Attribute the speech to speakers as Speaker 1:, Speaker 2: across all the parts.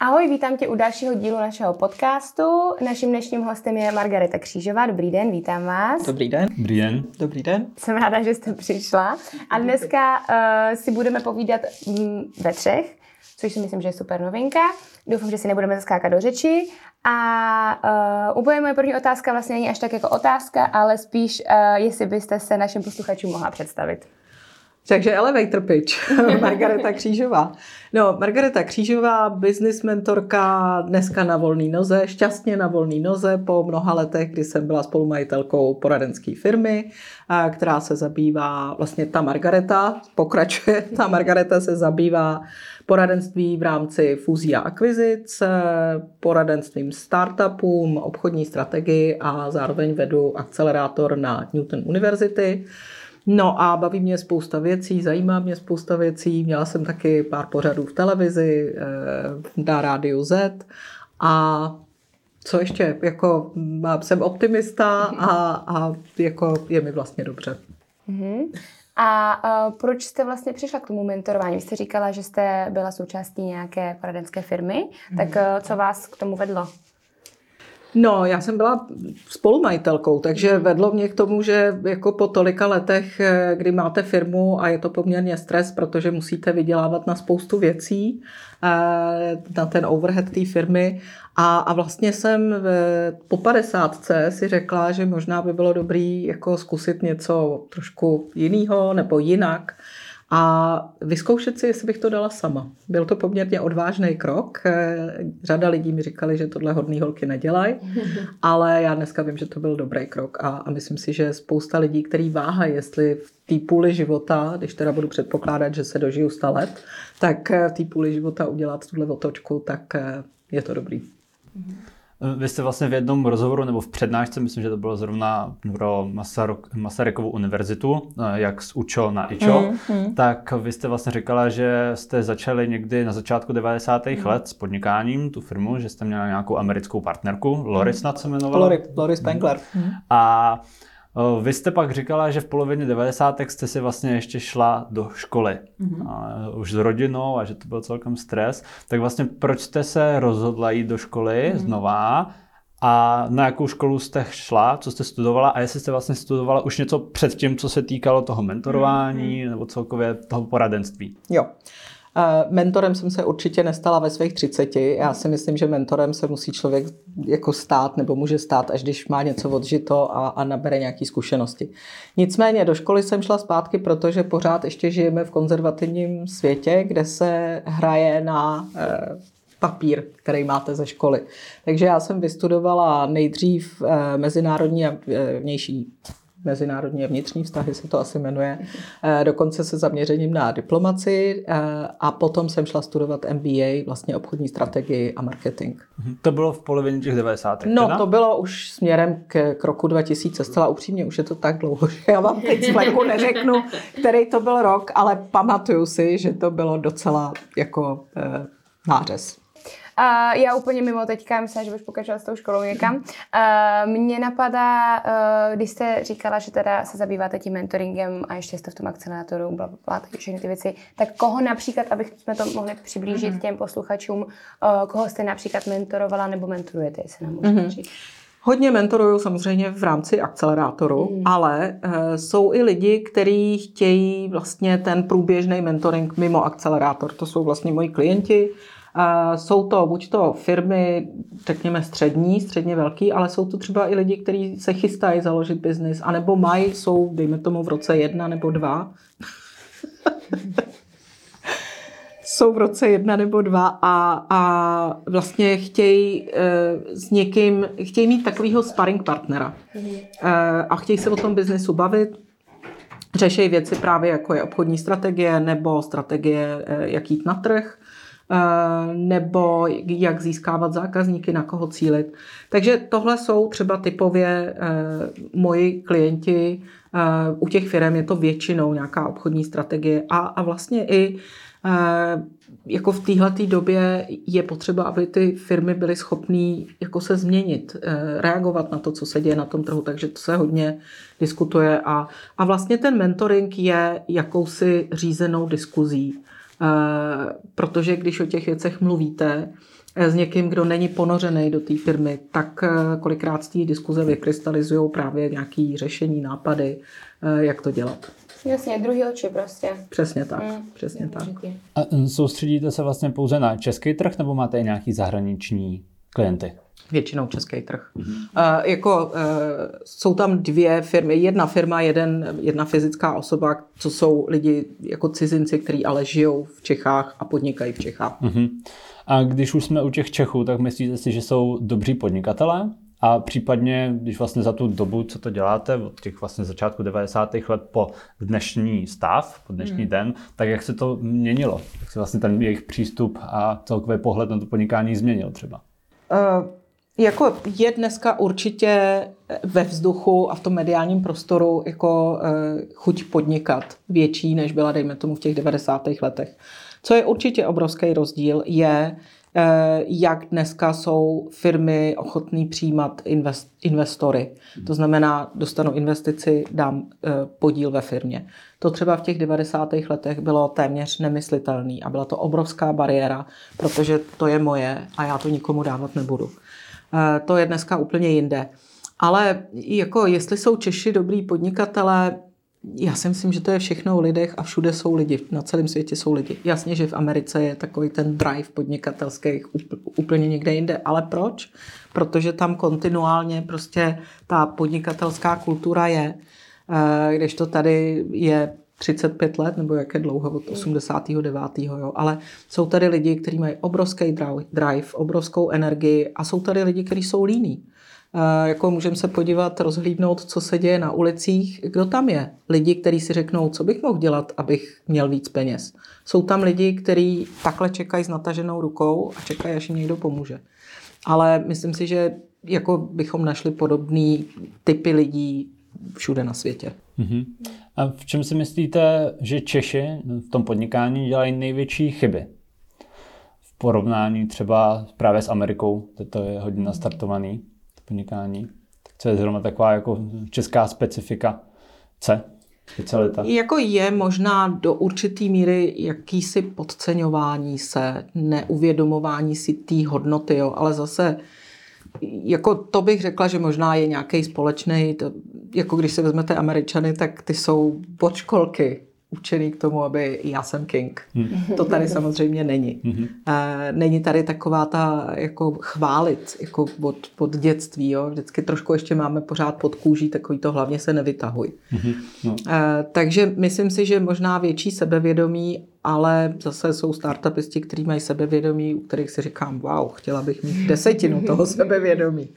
Speaker 1: Ahoj, vítám tě u dalšího dílu našeho podcastu. Naším dnešním hostem je Margareta Křížová. Dobrý den, vítám vás.
Speaker 2: Dobrý den.
Speaker 3: Dobrý den.
Speaker 2: Dobrý den.
Speaker 1: Jsem ráda, že jste přišla. A dneska uh, si budeme povídat mm, ve třech, což si myslím, že je super novinka. Doufám, že si nebudeme zaskákat do řeči. A uh, úplně moje první otázka vlastně není až tak jako otázka, ale spíš, uh, jestli byste se našim posluchačům mohla představit.
Speaker 2: Takže elevator pitch, Margareta Křížová. No, Margareta Křížová, business mentorka, dneska na volný noze, šťastně na volný noze po mnoha letech, kdy jsem byla spolumajitelkou poradenské firmy, která se zabývá, vlastně ta Margareta pokračuje, ta Margareta se zabývá poradenství v rámci fúzí a akvizic, poradenstvím startupům, obchodní strategii a zároveň vedu akcelerátor na Newton University. No a baví mě spousta věcí, zajímá mě spousta věcí. Měla jsem taky pár pořadů v televizi, eh, na rádiu Z a co ještě, jako jsem optimista a, a jako je mi vlastně dobře.
Speaker 1: Mm-hmm. A uh, proč jste vlastně přišla k tomu mentorování? Vy jste říkala, že jste byla součástí nějaké poradenské firmy, tak uh, co vás k tomu vedlo?
Speaker 2: No, já jsem byla spolumajitelkou, takže mhm. vedlo mě k tomu, že jako po tolika letech, eh, kdy máte firmu a je to poměrně stres, protože musíte vydělávat na spoustu věcí, eh, na ten overhead té firmy a, a vlastně jsem po 50. si řekla, že možná by bylo dobrý jako zkusit něco trošku jiného nebo jinak a vyzkoušet si, jestli bych to dala sama. Byl to poměrně odvážný krok. Eh, řada lidí mi říkali, že tohle hodný holky nedělají, ale já dneska vím, že to byl dobrý krok a, a myslím si, že spousta lidí, který váhají, jestli v té půli života, když teda budu předpokládat, že se dožiju 100 let, tak eh, v té půli života udělat tuhle otočku, tak eh, je to dobrý. Mm-hmm.
Speaker 3: Vy jste vlastně v jednom rozhovoru nebo v přednášce, myslím, že to bylo zrovna pro Masarykovu univerzitu, eh, jak z UČO na IČO, mm, mm. tak vy jste vlastně říkala, že jste začali někdy na začátku 90. Mm. let s podnikáním, tu firmu, že jste měla nějakou americkou partnerku, Loris snad se jmenovala.
Speaker 2: Loris, Loris Spengler. Mm.
Speaker 3: A vy jste pak říkala, že v polovině 90. jste si vlastně ještě šla do školy. Mm-hmm. A už s rodinou a že to byl celkem stres. Tak vlastně proč jste se rozhodla jít do školy mm-hmm. znova? A na jakou školu jste šla, co jste studovala a jestli jste vlastně studovala už něco před tím, co se týkalo toho mentorování mm-hmm. nebo celkově toho poradenství?
Speaker 2: Jo. Eh, mentorem jsem se určitě nestala ve svých 30. Já si myslím, že mentorem se musí člověk jako stát nebo může stát, až když má něco odžito a, a nabere nějaké zkušenosti. Nicméně do školy jsem šla zpátky, protože pořád ještě žijeme v konzervativním světě, kde se hraje na eh, papír, který máte ze školy. Takže já jsem vystudovala nejdřív eh, mezinárodní a vnější mezinárodní a vnitřní vztahy se to asi jmenuje, eh, dokonce se zaměřením na diplomaci eh, a potom jsem šla studovat MBA, vlastně obchodní strategii a marketing.
Speaker 3: Mhm. To bylo v polovině těch 90.
Speaker 2: No, teda? to bylo už směrem k, k roku 2000, zcela upřímně, už je to tak dlouho, že já vám teď z neřeknu, který to byl rok, ale pamatuju si, že to bylo docela jako eh, nářez.
Speaker 1: Uh, já úplně mimo teďka, myslím, že bych pokračovala s tou školou někam. Uh, mně napadá, uh, když jste říkala, že teda se zabýváte tím mentoringem a ještě jste v tom akcelerátoru, bla, bla, bla, všechny ty věci, tak koho například, abych jsme to mohli přiblížit mm-hmm. těm posluchačům, uh, koho jste například mentorovala nebo mentorujete, jestli nám můžete mm-hmm. říct?
Speaker 2: Hodně mentoruju samozřejmě v rámci akcelerátoru, mm. ale uh, jsou i lidi, kteří chtějí vlastně ten průběžný mentoring mimo akcelerátor. To jsou vlastně moji klienti, jsou to buď to firmy, řekněme střední, středně velký, ale jsou to třeba i lidi, kteří se chystají založit biznis, anebo mají, jsou, dejme tomu, v roce jedna nebo dva. jsou v roce jedna nebo dva a, a vlastně chtějí e, s někým, chtějí mít takového sparring partnera. E, a chtějí se o tom biznesu bavit, řeší věci právě jako je obchodní strategie nebo strategie, e, jak jít na trh nebo jak získávat zákazníky, na koho cílit. Takže tohle jsou třeba typově eh, moji klienti. Eh, u těch firm je to většinou nějaká obchodní strategie a, a vlastně i jako v téhle době je potřeba, aby ty firmy byly schopné jako se změnit, reagovat na to, co se děje na tom trhu, takže to se hodně diskutuje a, a vlastně ten mentoring je jakousi řízenou diskuzí protože když o těch věcech mluvíte s někým, kdo není ponořený do té firmy, tak kolikrát z té diskuze vykrystalizují právě nějaké řešení, nápady, jak to dělat.
Speaker 1: Jasně, druhý oči prostě.
Speaker 2: Přesně tak, mm, přesně tak.
Speaker 3: A soustředíte se vlastně pouze na český trh, nebo máte i nějaký zahraniční klienty?
Speaker 2: Většinou český trh. Mm-hmm. Uh, jako, uh, jsou tam dvě firmy. Jedna firma, jeden, jedna fyzická osoba, co jsou lidi jako cizinci, kteří ale žijou v Čechách a podnikají v Čechách. Mm-hmm.
Speaker 3: A když už jsme u těch Čechů, tak myslíte si, že jsou dobří podnikatelé? A případně, když vlastně za tu dobu, co to děláte, od těch vlastně začátku 90. let po dnešní stav, po dnešní hmm. den, tak jak se to měnilo? Jak se vlastně ten jejich přístup a celkový pohled na to podnikání změnil třeba?
Speaker 2: Uh, jako je dneska určitě ve vzduchu a v tom mediálním prostoru jako uh, chuť podnikat větší, než byla, dejme tomu, v těch 90. letech. Co je určitě obrovský rozdíl, je, Eh, jak dneska jsou firmy ochotné přijímat invest, investory. To znamená, dostanu investici, dám eh, podíl ve firmě. To třeba v těch 90. letech bylo téměř nemyslitelné a byla to obrovská bariéra, protože to je moje a já to nikomu dávat nebudu. Eh, to je dneska úplně jinde. Ale jako jestli jsou Češi dobrý podnikatelé, já si myslím, že to je všechno o lidech a všude jsou lidi. Na celém světě jsou lidi. Jasně, že v Americe je takový ten drive podnikatelský úplně někde jinde. Ale proč? Protože tam kontinuálně prostě ta podnikatelská kultura je, eh, když to tady je 35 let, nebo jak je dlouho, od 89. Jo. Ale jsou tady lidi, kteří mají obrovský drive, obrovskou energii a jsou tady lidi, kteří jsou líní jako můžeme se podívat, rozhlídnout, co se děje na ulicích, kdo tam je. Lidi, kteří si řeknou, co bych mohl dělat, abych měl víc peněz. Jsou tam lidi, kteří takhle čekají s nataženou rukou a čekají, až jim někdo pomůže. Ale myslím si, že jako bychom našli podobný typy lidí všude na světě.
Speaker 3: Uh-huh. A v čem si myslíte, že Češi v tom podnikání dělají největší chyby? V porovnání třeba právě s Amerikou, to je hodně nastartovaný podnikání. Co je zrovna taková jako česká specifika? C? Specialita.
Speaker 2: Jako je možná do určitý míry jakýsi podceňování se, neuvědomování si té hodnoty, jo, ale zase jako to bych řekla, že možná je nějaký společný, jako když se vezmete Američany, tak ty jsou podškolky učený k tomu, aby já jsem king. Hmm. To tady samozřejmě není. Hmm. Není tady taková ta jako chválit jako od, od dětství. Jo? Vždycky trošku ještě máme pořád pod kůží takový to hlavně se nevytahuj. Hmm. No. Takže myslím si, že možná větší sebevědomí, ale zase jsou startupisti, kteří mají sebevědomí, u kterých si říkám, wow, chtěla bych mít desetinu toho sebevědomí.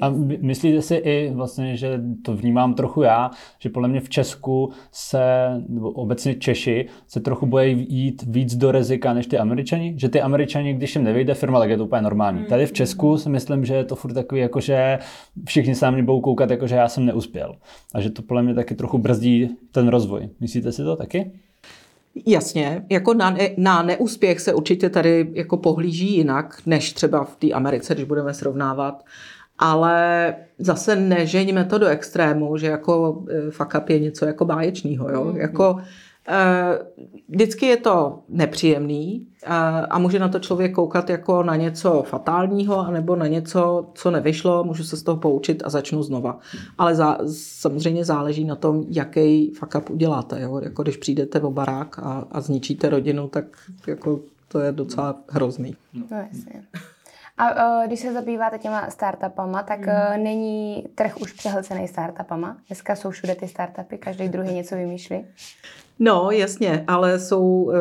Speaker 3: A myslíte si i vlastně, že to vnímám trochu já, že podle mě v Česku se, nebo obecně Češi, se trochu bojí jít víc do rizika než ty Američani? Že ty Američani, když jim nevyjde firma, tak je to úplně normální. Tady v Česku si myslím, že je to furt takový, jako že všichni se na mě budou koukat, jako že já jsem neuspěl. A že to podle mě taky trochu brzdí ten rozvoj. Myslíte si to taky?
Speaker 2: Jasně, jako na, ne, na neúspěch se určitě tady jako pohlíží jinak, než třeba v té Americe, když budeme srovnávat ale zase nežeňme to do extrému, že jako e, fuck up je něco jako báječného. Jo? Mm. Jako, e, vždycky je to nepříjemný e, a může na to člověk koukat jako na něco fatálního anebo na něco, co nevyšlo, můžu se z toho poučit a začnu znova. Ale za, samozřejmě záleží na tom, jaký fuck up uděláte. Jo? Jako když přijdete o barák a, a zničíte rodinu, tak jako to je docela hrozný.
Speaker 1: No, jasně. A uh, když se zabýváte těma startupama, tak uh, není trh už přehlcený startupama? Dneska jsou všude ty startupy, každý druhý něco vymýšlí.
Speaker 2: No, jasně, ale jsou uh,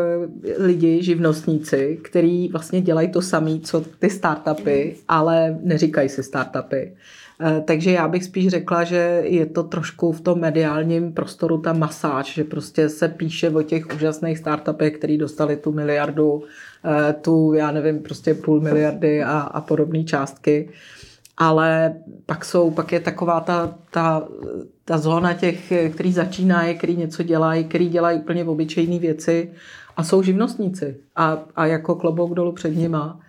Speaker 2: lidi, živnostníci, kteří vlastně dělají to samé, co ty startupy, ale neříkají si startupy. Uh, takže já bych spíš řekla, že je to trošku v tom mediálním prostoru ta masáž, že prostě se píše o těch úžasných startupech, který dostali tu miliardu Eh, tu, já nevím, prostě půl miliardy a, a podobné částky. Ale pak jsou, pak je taková ta, ta, ta zóna těch, který začínají, který něco dělají, který dělají úplně obyčejné věci a jsou živnostníci. A, a jako klobouk dolů před nima.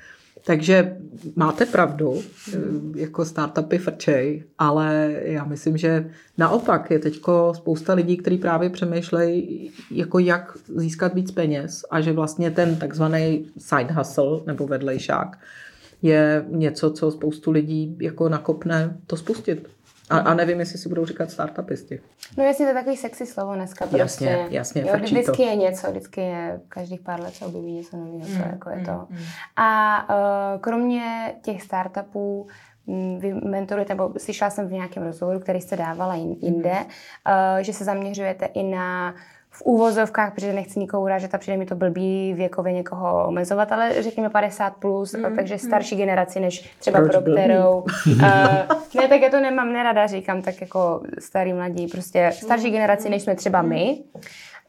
Speaker 2: Takže máte pravdu, eh, jako startupy frčej, ale já myslím, že naopak je teď spousta lidí, kteří právě přemýšlejí, jako jak získat víc peněz a že vlastně ten takzvaný side hustle nebo vedlejšák je něco, co spoustu lidí jako nakopne to spustit. A, a nevím, jestli si budou říkat startupisti.
Speaker 1: No jasně, to je takový sexy slovo dneska. Prostě.
Speaker 2: Jasně, jasně,
Speaker 1: jo, vždycky to. je něco, vždycky je, každých pár let se objeví něco nového, mm, jako je to. Mm, mm. A uh, kromě těch startupů, mm, vy mentorujete, nebo slyšela jsem v nějakém rozhovoru, který jste dávala jinde, uh, že se zaměřujete i na v úvozovkách, protože nechci nikoho urážet a přijde mi to blbý věkově někoho omezovat, ale řekněme 50 plus, mm, takže mm. starší mm. generaci, než třeba Proč pro kterou. uh, ne, tak já to nemám nerada, říkám tak jako starý mladí, prostě starší generaci, než jsme třeba my.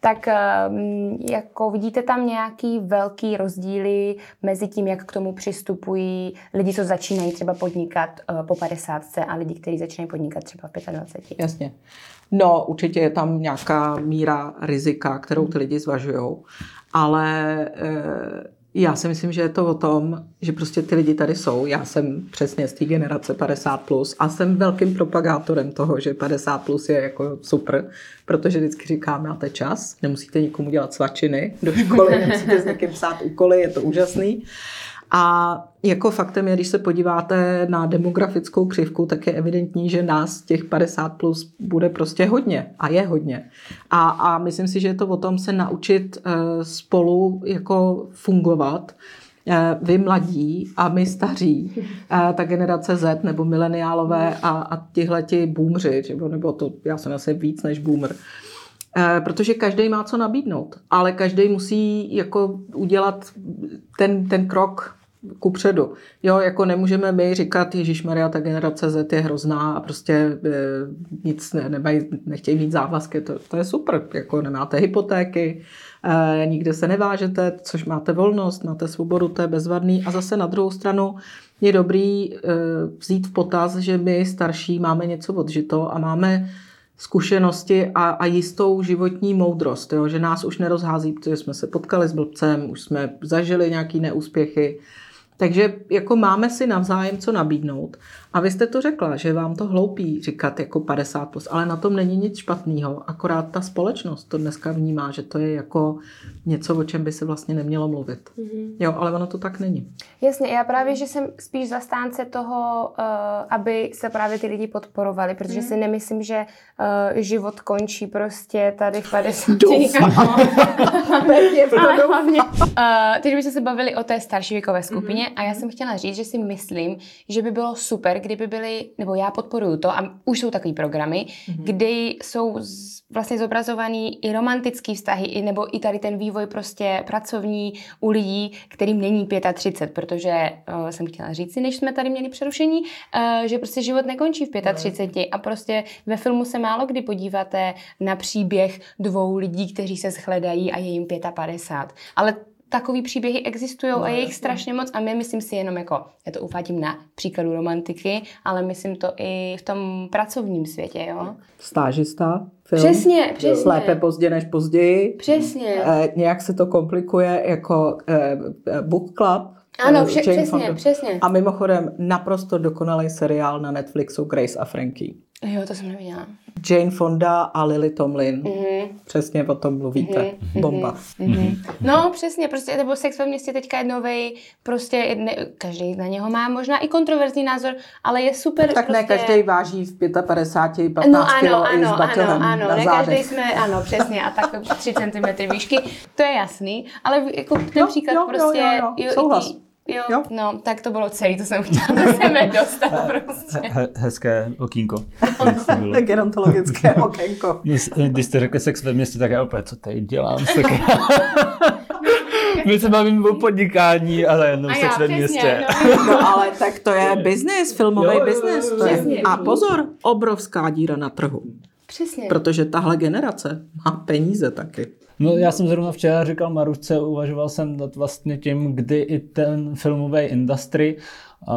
Speaker 1: Tak um, jako vidíte tam nějaký velký rozdíly mezi tím, jak k tomu přistupují lidi, co začínají třeba podnikat uh, po 50 a lidi, kteří začínají podnikat třeba v 25?
Speaker 2: Jasně. No, určitě je tam nějaká míra rizika, kterou ty lidi zvažují, ale e, já si myslím, že je to o tom, že prostě ty lidi tady jsou. Já jsem přesně z té generace 50+, plus a jsem velkým propagátorem toho, že 50+, plus je jako super, protože vždycky říkám, máte čas, nemusíte nikomu dělat svačiny do školy, nemusíte s někým psát úkoly, je to úžasný. A jako faktem je, když se podíváte na demografickou křivku, tak je evidentní, že nás těch 50 plus bude prostě hodně a je hodně. A, a myslím si, že je to o tom se naučit uh, spolu jako fungovat uh, vy mladí a my staří, uh, ta generace Z nebo mileniálové a, a tihleti boomři, nebo to, já jsem asi víc než boomer, protože každý má co nabídnout, ale každý musí jako udělat ten, ten krok ku předu. Jo, jako nemůžeme my říkat, Ježíš Maria, ta generace Z je hrozná a prostě e, nic ne, nemají, nechtějí mít závazky, to, to je super, jako nemáte hypotéky, e, nikde se nevážete, což máte volnost, máte svobodu, to je bezvadný a zase na druhou stranu je dobrý e, vzít v potaz, že my starší máme něco odžito a máme zkušenosti a, a jistou životní moudrost, jo? že nás už nerozhází, protože jsme se potkali s blbcem, už jsme zažili nějaké neúspěchy, takže jako máme si navzájem co nabídnout. A vy jste to řekla, že vám to hloupí říkat jako 50+, plus, ale na tom není nic špatného. Akorát ta společnost to dneska vnímá, že to je jako něco, o čem by se vlastně nemělo mluvit. Mm-hmm. Jo, ale ono to tak není.
Speaker 1: Jasně, já právě, že jsem spíš zastánce toho, uh, aby se právě ty lidi podporovali, protože mm. si nemyslím, že uh, život končí prostě tady v 50. Doufám. ale hlavně, uh, teď bychom se bavili o té starší věkové skupině mm-hmm. a já jsem chtěla říct, že si myslím, že by bylo super, kdyby byly, nebo já podporuju to, a už jsou takové programy, mm-hmm. kdy jsou z, vlastně zobrazovaný i romantický vztahy, i, nebo i tady ten vývoj prostě pracovní u lidí, kterým není 35, protože uh, jsem chtěla říct si, než jsme tady měli přerušení, uh, že prostě život nekončí v 35 a prostě ve filmu se málo kdy podíváte na příběh dvou lidí, kteří se shledají a je jim 55. Ale takový příběhy existují no, a je jich strašně moc a my myslím si jenom jako, já to uvádím na příkladu romantiky, ale myslím to i v tom pracovním světě, jo.
Speaker 2: Stážista,
Speaker 1: film. Přesně, přesně.
Speaker 2: Lépe pozdě než později.
Speaker 1: Přesně.
Speaker 2: E, nějak se to komplikuje jako e, book club.
Speaker 1: Ano, vše, přesně, Fonda. přesně.
Speaker 2: A mimochodem naprosto dokonalý seriál na Netflixu Grace a Frankie.
Speaker 1: Jo, to jsem neviděla.
Speaker 2: Jane Fonda a Lily Tomlin. Mm-hmm. Přesně o tom mluvíte. Mm-hmm. Bomba.
Speaker 1: Mm-hmm. No, přesně, prostě, nebo Sex ve městě teďka je novej, prostě ne, každý na něho má možná i kontroverzní názor, ale je super.
Speaker 2: Tak
Speaker 1: prostě...
Speaker 2: ne každý váží v 55, 15 no, ano, kilo ano, i s
Speaker 1: ano, ano, na ne každý jsme, ano, přesně, a tak 3 cm výšky, to je jasný, ale jako ten příklad jo, prostě... Jo, jo,
Speaker 2: jo. Souhlas.
Speaker 1: Jo, Jo, jo, no, tak to bylo celé, to jsem chtěla do sebe dostat prostě.
Speaker 3: He, hezké okýnko.
Speaker 2: Gerontologické okénko.
Speaker 3: Když, když jste řekli sex ve městě, tak já opět, co tady dělám? My se bavíme o podnikání, ale jenom sex ve městě.
Speaker 2: No. no ale tak to je business, filmový business. To je. A pozor, obrovská díra na trhu.
Speaker 1: Přesně.
Speaker 2: Protože tahle generace má peníze taky.
Speaker 3: No já jsem zrovna včera říkal Marušce, uvažoval jsem nad vlastně tím, kdy i ten filmový industry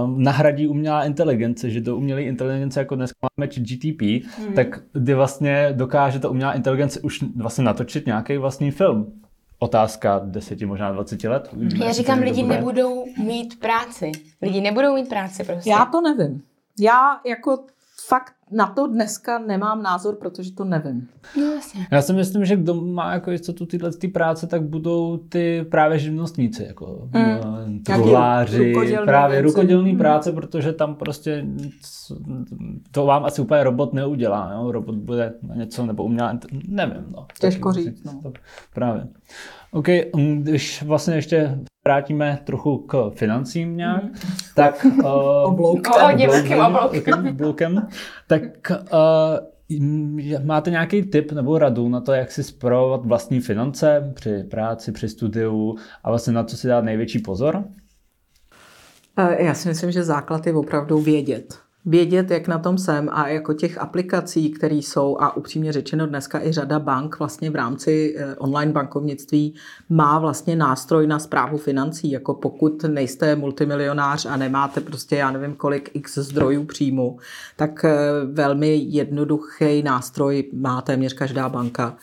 Speaker 3: um, nahradí umělá inteligence, že do umělé inteligence, jako dnes máme GTP, mm. tak kdy vlastně dokáže ta umělá inteligence už vlastně natočit nějaký vlastní film otázka deseti, možná 20 let. Uvidíme,
Speaker 1: Já říkám, lidi
Speaker 3: bude.
Speaker 1: nebudou mít práci. Lidi nebudou mít práci prostě.
Speaker 2: Já to nevím. Já jako fakt na to dneska nemám názor, protože to nevím.
Speaker 1: No jasně.
Speaker 3: Já si myslím, že kdo má jako jistotu tyhle ty práce, tak budou ty právě živnostníci, jako
Speaker 2: Mm. Nějaký
Speaker 3: truhláři, právě
Speaker 2: věci.
Speaker 3: rukodělný
Speaker 2: Mm.
Speaker 3: práce, protože tam prostě nic- to vám asi úplně robot neudělá, jo? robot bude na něco nebo umělá, nevím. No.
Speaker 2: Těžko říct, no.
Speaker 3: Právě. OK, mm, když vlastně ještě vrátíme trochu k financím nějak, tak... Uh,
Speaker 2: Obloukem.
Speaker 1: Obloukem.
Speaker 3: obloukem, tak uh, máte nějaký tip nebo radu na to, jak si spravovat vlastní finance při práci, při studiu a vlastně na co si dát největší pozor?
Speaker 2: Eh, Já si myslím, že základ je opravdu vědět. Vědět, jak na tom jsem a jako těch aplikací, které jsou a upřímně řečeno dneska i řada bank vlastně v rámci eh, online bankovnictví má vlastně nástroj na zprávu financí. Jako pokud nejste multimilionář a nemáte prostě já nevím kolik x zdrojů příjmu, tak eh, velmi jednoduchý nástroj má téměř každá banka.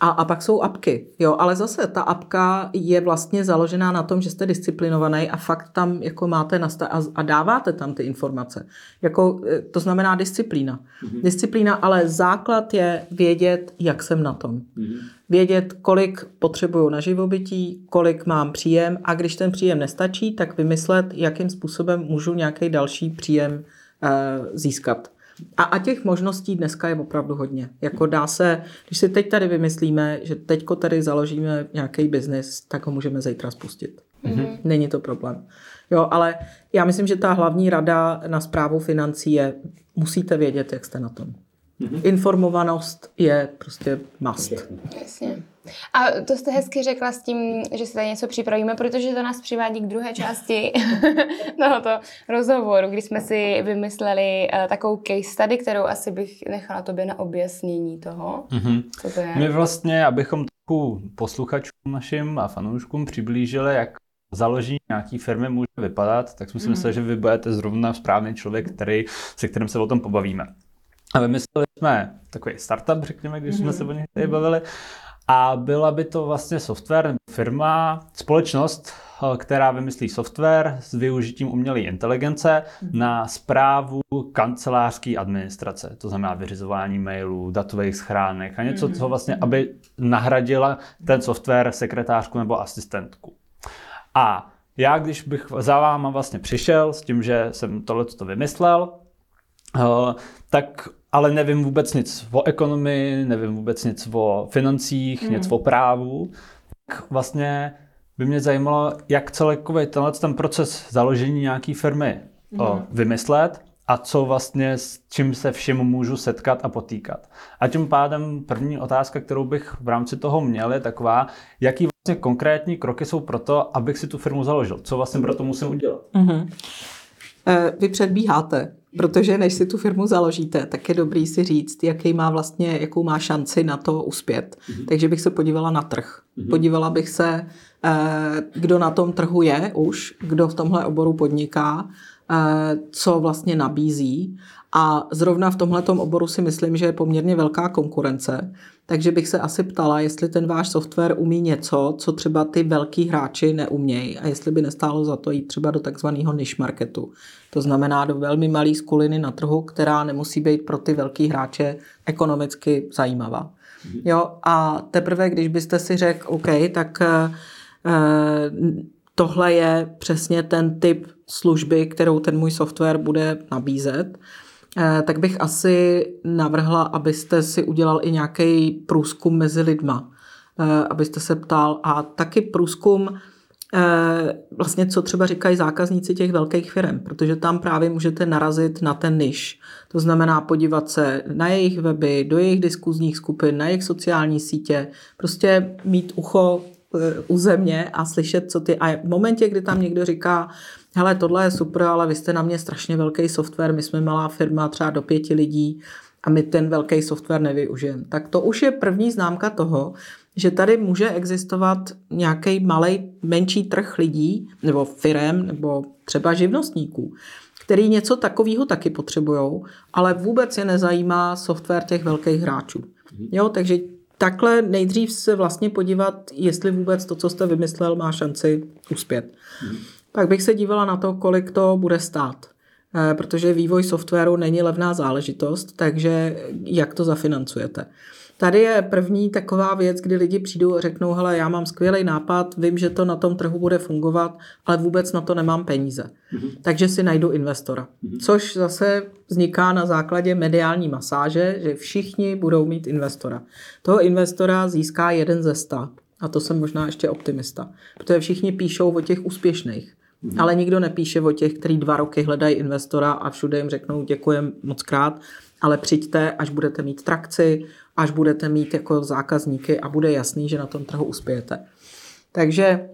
Speaker 2: A, a pak jsou apky, jo, ale zase ta apka je vlastně založená na tom, že jste disciplinovaný a fakt tam jako máte nasta- a, a dáváte tam ty informace. Jako, eh, to znamená disciplína. Mm-hmm. Disciplína, ale základ je vědět, jak jsem na tom. Mm-hmm. Vědět, kolik potřebuju na živobytí, kolik mám příjem a když ten příjem nestačí, tak vymyslet, jakým způsobem můžu nějaký další příjem eh, získat. A, a těch možností dneska je opravdu hodně. Jako dá se, když si teď tady vymyslíme, že teďko tady založíme nějaký biznis, tak ho můžeme zítra spustit. Mm-hmm. Není to problém. Jo, ale já myslím, že ta hlavní rada na zprávu financí je, musíte vědět, jak jste na tom. Mm-hmm. Informovanost je prostě must.
Speaker 1: Jasně. A to jste hezky řekla s tím, že si tady něco připravíme, protože to nás přivádí k druhé části tohoto rozhovoru, kdy jsme si vymysleli uh, takovou case study, kterou asi bych nechala tobě na objasnění toho,
Speaker 3: Mhm.
Speaker 1: co to je.
Speaker 3: My vlastně, abychom trochu posluchačům našim a fanouškům přiblížili, jak založení nějaký firmy může vypadat, tak jsme si mysleli, že vy budete zrovna správný člověk, který, se kterým se o tom pobavíme. A vymysleli jsme takový startup, řekněme, když jsme se o něj tady bavili. A byla by to vlastně software, nebo firma, společnost, eh, která vymyslí software s využitím umělé inteligence na zprávu kancelářské administrace. To znamená vyřizování mailů, datových schránek a něco, co vlastně, aby nahradila ten software sekretářku nebo asistentku. A já, když bych za váma vlastně přišel s tím, že jsem tohle to vymyslel, eh, tak ale nevím vůbec nic o ekonomii, nevím vůbec nic o financích, mm. nic o právu, tak vlastně by mě zajímalo, jak celkový tenhle ten proces založení nějaké firmy mm. o, vymyslet a co vlastně s čím se vším můžu setkat a potýkat. A tím pádem první otázka, kterou bych v rámci toho měl, je taková, jaký vlastně konkrétní kroky jsou pro to, abych si tu firmu založil. Co vlastně pro to musím udělat?
Speaker 2: Mm-hmm. Vy předbíháte, protože než si tu firmu založíte, tak je dobrý si říct, jaký má vlastně, jakou má šanci na to uspět. Mm-hmm. Takže bych se podívala na trh. Mm-hmm. Podívala bych se, eh, kdo na tom trhu je už, kdo v tomhle oboru podniká, eh, co vlastně nabízí. A zrovna v tomhletom oboru si myslím, že je poměrně velká konkurence, takže bych se asi ptala, jestli ten váš software umí něco, co třeba ty velký hráči neumějí a jestli by nestálo za to jít třeba do takzvaného niche marketu. To znamená do velmi malé skuliny na trhu, která nemusí být pro ty velký hráče ekonomicky zajímavá. Jo, a teprve, když byste si řekl, OK, tak eh, tohle je přesně ten typ služby, kterou ten můj software bude nabízet, tak bych asi navrhla, abyste si udělal i nějaký průzkum mezi lidma. Eh, abyste se ptal a taky průzkum eh, vlastně, co třeba říkají zákazníci těch velkých firm, protože tam právě můžete narazit na ten niž. To znamená podívat se na jejich weby, do jejich diskuzních skupin, na jejich sociální sítě, prostě mít ucho u země a slyšet, co ty... A v momentě, kdy tam někdo říká, hele, tohle je super, ale vy jste na mě strašně velký software, my jsme malá firma, třeba do pěti lidí a my ten velký software nevyužijeme. Tak to už je první známka toho, že tady může existovat nějaký malý, menší trh lidí, nebo firem, nebo třeba živnostníků, který něco takového taky potřebují, ale vůbec je nezajímá software těch velkých hráčů. Jo, takže takhle nejdřív se vlastně podívat, jestli vůbec to, co jste vymyslel, má šanci uspět. Hmm. Pak bych se dívala na to, kolik to bude stát. Eh, protože vývoj softwaru není levná záležitost, takže jak to zafinancujete. Tady je první taková věc, kdy lidi přijdou a řeknou, hele, já mám skvělý nápad, vím, že to na tom trhu bude fungovat, ale vůbec na to nemám peníze. Mm-hmm. Takže si najdu investora. Mm-hmm. Což zase vzniká na základě mediální masáže, že všichni budou mít investora. Toho investora získá jeden ze sta. A to jsem možná ještě optimista. Protože všichni píšou o těch úspěšných. Mm-hmm. Ale nikdo nepíše o těch, kteří dva roky hledají investora a všude jim řeknou děkujem moc krát, ale přijďte, až budete mít trakci, až budete mít jako zákazníky a bude jasný, že na tom trhu uspějete. Takže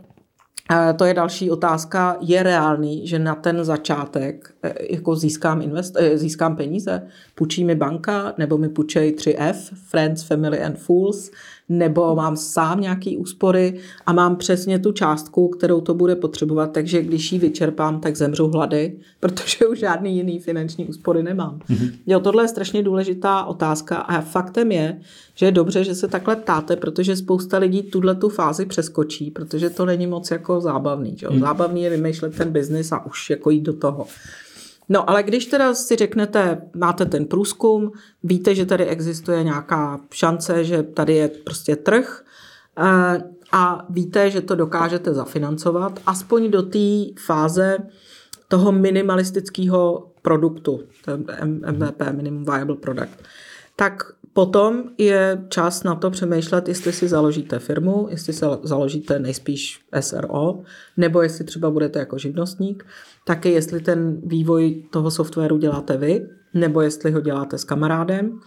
Speaker 2: eh, to je další otázka. Je reálný, že na ten začátek eh, jako získám, invest, eh, získám peníze? Půjčí mi banka nebo mi půjčej 3F, Friends, Family and Fools, nebo mám sám nějaký úspory a mám přesně tu částku, kterou to bude potřebovat, takže když ji vyčerpám, tak zemřu hlady, protože už žádný jiný finanční úspory nemám. Mm-hmm. Jo, tohle je strašně důležitá otázka a faktem je, že je dobře, že se takhle ptáte, protože spousta lidí tuhle tu fázi přeskočí, protože to není moc jako zábavný. Že? Mm. Zábavný je vymýšlet ten biznis a už jako jít do toho. No ale když teda si řeknete, máte ten průzkum, víte, že tady existuje nějaká šance, že tady je prostě trh eh, a víte, že to dokážete zafinancovat, aspoň do té fáze toho minimalistického produktu, MVP, Minimum Viable Product, tak potom je čas na to přemýšlet, jestli si založíte firmu, jestli se založíte nejspíš SRO, nebo jestli třeba budete jako živnostník taky jestli ten vývoj toho softwaru děláte vy, nebo jestli ho děláte s kamarádem.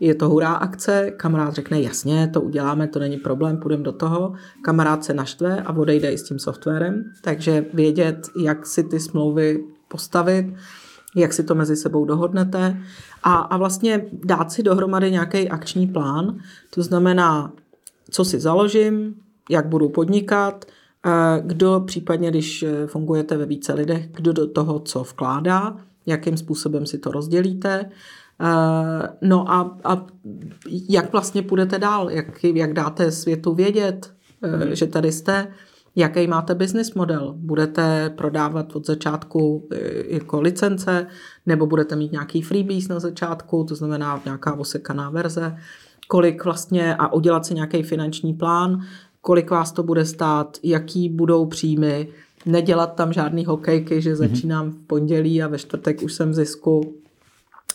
Speaker 2: Je to hurá akce, kamarád řekne jasně, to uděláme, to není problém, půjdeme do toho. Kamarád se naštve a odejde i s tím softwarem, takže vědět, jak si ty smlouvy postavit, jak si to mezi sebou dohodnete. A, a vlastně dát si dohromady nějaký akční plán, to znamená, co si založím, jak budu podnikat, kdo případně, když eh, fungujete ve více lidech, kdo do toho co vkládá, jakým způsobem si to rozdělíte, eh, no a, a jak vlastně půjdete dál, jak, jak dáte světu vědět, mm. že tady jste, jaký máte business model. Budete prodávat od začátku jako licence, nebo budete mít nějaký freebies na začátku, to znamená nějaká osekaná verze, kolik vlastně a udělat si nějaký finanční plán, kolik vás to bude stát, jaký budou příjmy, nedělat tam žádný hokejky, že mhm. začínám v pondělí a ve čtvrtek už jsem v zisku.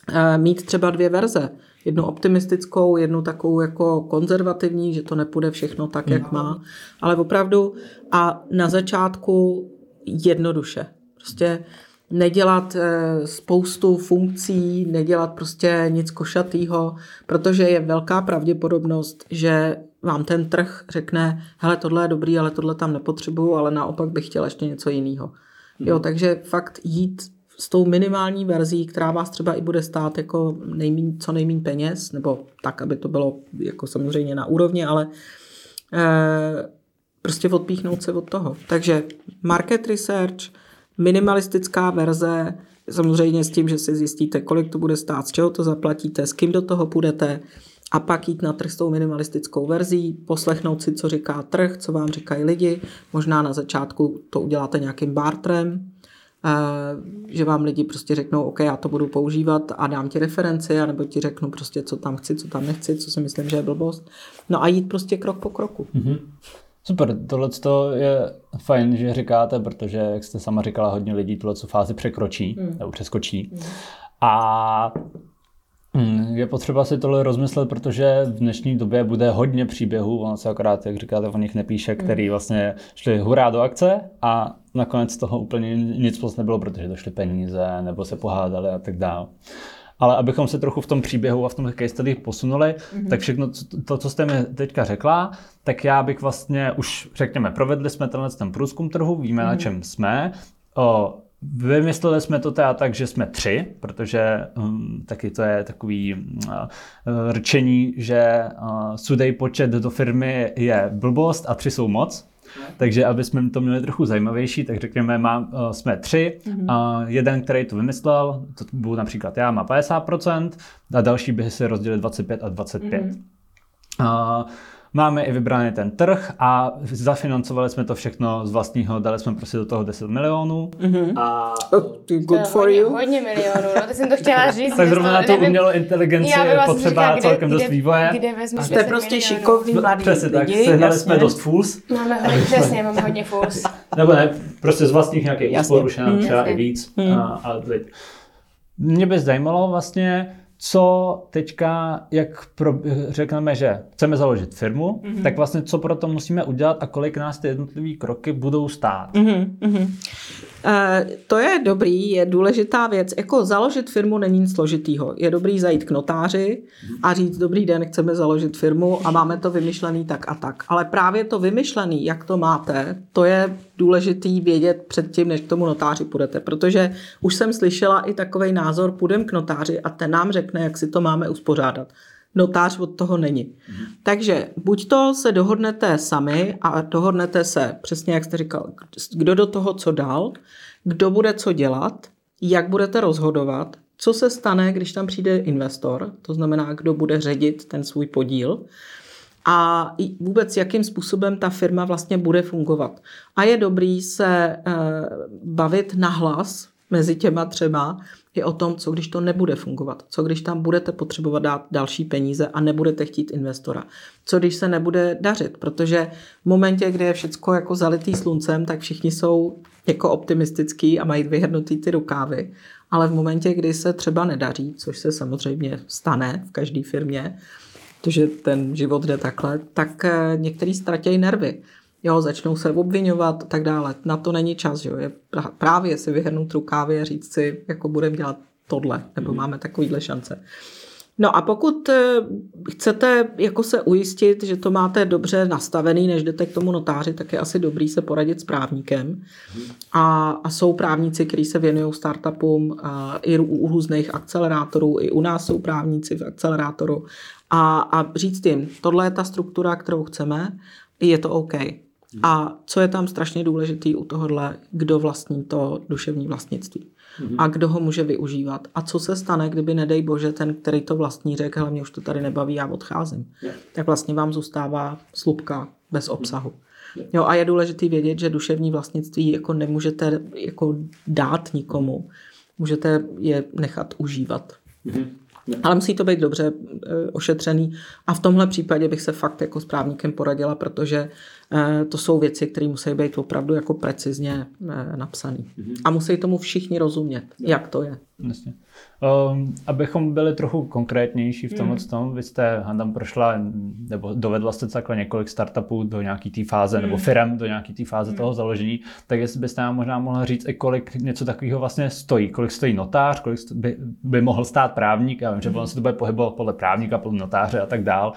Speaker 2: Eh, mít třeba dvě verze. Jednu optimistickou, jednu takovou jako konzervativní, že to nepůjde všechno tak, jak má. Ale opravdu a na začátku jednoduše. Prostě nedělat eh, spoustu funkcí, nedělat prostě nic košatýho, protože je velká pravděpodobnost, že vám ten trh řekne, hele, tohle je dobrý, ale tohle tam nepotřebuju, ale naopak bych chtěl ještě něco jiného. Hmm. Jo, takže fakt jít s tou minimální verzí, která vás třeba i bude stát jako nejmín, co nejmín peněz, nebo tak, aby to bylo jako samozřejmě na úrovni, ale eh, prostě odpíchnout se od toho. Takže market research, minimalistická verze, samozřejmě s tím, že si zjistíte, kolik to bude stát, z čeho to zaplatíte, s kým do toho půjdete, a pak jít na trh s tou minimalistickou verzí, poslechnout si, co říká trh, co vám říkají lidi. Možná na začátku to uděláte nějakým bartrem, že vám lidi prostě řeknou, OK, já to budu používat a dám ti referenci, nebo ti řeknu prostě, co tam chci, co tam nechci, co si myslím, že je blbost. No a jít prostě krok po kroku. Mm-hmm.
Speaker 3: Super, tohle je fajn, že říkáte, protože, jak jste sama říkala, hodně lidí tuhle fázi překročí mm. nebo přeskočí. Mm. A je potřeba si tohle rozmyslet, protože v dnešní době bude hodně příběhů, ono se akorát, jak říkáte, o nich nepíše, hmm. který vlastně šli hurá do akce a nakonec toho úplně nic moc nebylo, protože došly peníze nebo se pohádali a tak dále. Ale abychom se trochu v tom příběhu a v tom case study posunuli, mm-hmm. tak všechno to, co jste mi teďka řekla, tak já bych vlastně už, řekněme, provedli jsme tenhle ten průzkum trhu, víme, mm-hmm. na čem jsme. O, Vymysleli jsme to teda tak, že jsme tři, protože um, taky to je takový uh, rčení, že uh, sudej počet do firmy je blbost a tři jsou moc. Takže aby jsme to měli trochu zajímavější, tak řekněme, má, uh, jsme tři. Mm-hmm. A jeden, který to vymyslel, to byl například já, má 50% a další by se rozdělili 25 a 25. Mm-hmm. Uh, Máme i vybraný ten trh a zafinancovali jsme to všechno z vlastního, dali jsme prostě do toho 10 milionů.
Speaker 2: Mm-hmm. A
Speaker 1: good for hodně, you. Hodně milionů, no, to jsem to chtěla říct.
Speaker 3: tak zrovna na to umělou inteligenci je potřeba říkala, celkem kde, dost vývoje.
Speaker 1: Kde, kde
Speaker 2: Jste prostě šikovný no, mladý
Speaker 3: Přesně tak, sehnali jsme dost fools.
Speaker 1: Máme hodně, přesně, máme hodně fools.
Speaker 3: Nebo ne, prostě z vlastních nějakých úspor už třeba i víc. A, a, mě by zajímalo vlastně, co teďka, jak pro, řekneme, že chceme založit firmu, mm-hmm. tak vlastně co pro to musíme udělat a kolik nás ty jednotlivé kroky budou stát. Mm-hmm.
Speaker 2: E, to je dobrý, je důležitá věc. Jako založit firmu není nic složitýho. Je dobrý zajít k notáři a říct, dobrý den, chceme založit firmu a máme to vymyšlený tak a tak. Ale právě to vymyšlený, jak to máte, to je důležitý vědět předtím, než k tomu notáři půjdete. Protože už jsem slyšela i takový názor, půjdem k notáři a ten nám řekne, jak si to máme uspořádat. Notář od toho není. Mhm. Takže buď to se dohodnete sami a dohodnete se, přesně jak jste říkal, kdo do toho co dal, kdo bude co dělat, jak budete rozhodovat, co se stane, když tam přijde investor, to znamená, kdo bude ředit ten svůj podíl a vůbec jakým způsobem ta firma vlastně bude fungovat. A je dobrý se eh, bavit nahlas mezi těma třema i o tom, co když to nebude fungovat, co když tam budete potřebovat dát další peníze a nebudete chtít investora, co když se nebude dařit, protože v momentě, kdy je všechno jako zalitý sluncem, tak všichni jsou jako optimistický a mají vyhrnutý ty rukávy, ale v momentě, kdy se třeba nedaří, což se samozřejmě stane v každé firmě, protože ten život jde takhle, tak eh, některý ztratějí nervy. Jo, začnou se obvinovat a tak dále. Na to není čas, jo. Je právě si vyhrnout rukávy a říct si, jako budeme dělat tohle, nebo mm. máme takovýhle šance. No a pokud eh, chcete jako se ujistit, že to máte dobře nastavený, než jdete k tomu notáři, tak je asi dobrý se poradit s právníkem. A, a jsou právníci, kteří se věnují startupům a i u různých akcelerátorů, i u nás jsou právníci v akcelerátoru. A, a říct jim, tohle je ta struktura, kterou chceme, je to OK. A co je tam strašně důležitý u tohohle, kdo vlastní to duševní vlastnictví mm-hmm. a kdo ho může využívat. A co se stane, kdyby, nedej bože, ten, který to vlastní, řekl, hele, mě už to tady nebaví, já odcházím. Yeah. Tak vlastně vám zůstává slupka bez obsahu. Yeah. Jo, a je důležité vědět, že duševní vlastnictví jako nemůžete jako dát nikomu. Můžete je nechat užívat. Mm-hmm. Ale musí to být dobře e, ošetřený a v tomhle případě bych se fakt jako s právníkem poradila, protože to jsou věci, které musí být opravdu jako precizně e, napsané. Mm-hmm. A musí tomu všichni rozumět, jak to je.
Speaker 3: Jasně. Um, abychom byli trochu konkrétnější v tomhle mm. tom, vy jste tam prošla, nebo dovedla jste takhle několik startupů do nějaký té fáze, mm. nebo firm do nějaké té fáze mm. toho založení, tak jestli byste nám možná mohla říct, i kolik něco takového vlastně stojí, kolik stojí notář, kolik by, by mohl stát právník, já vím, že mm. se to bude pohybovat podle právníka, podle notáře a tak dál,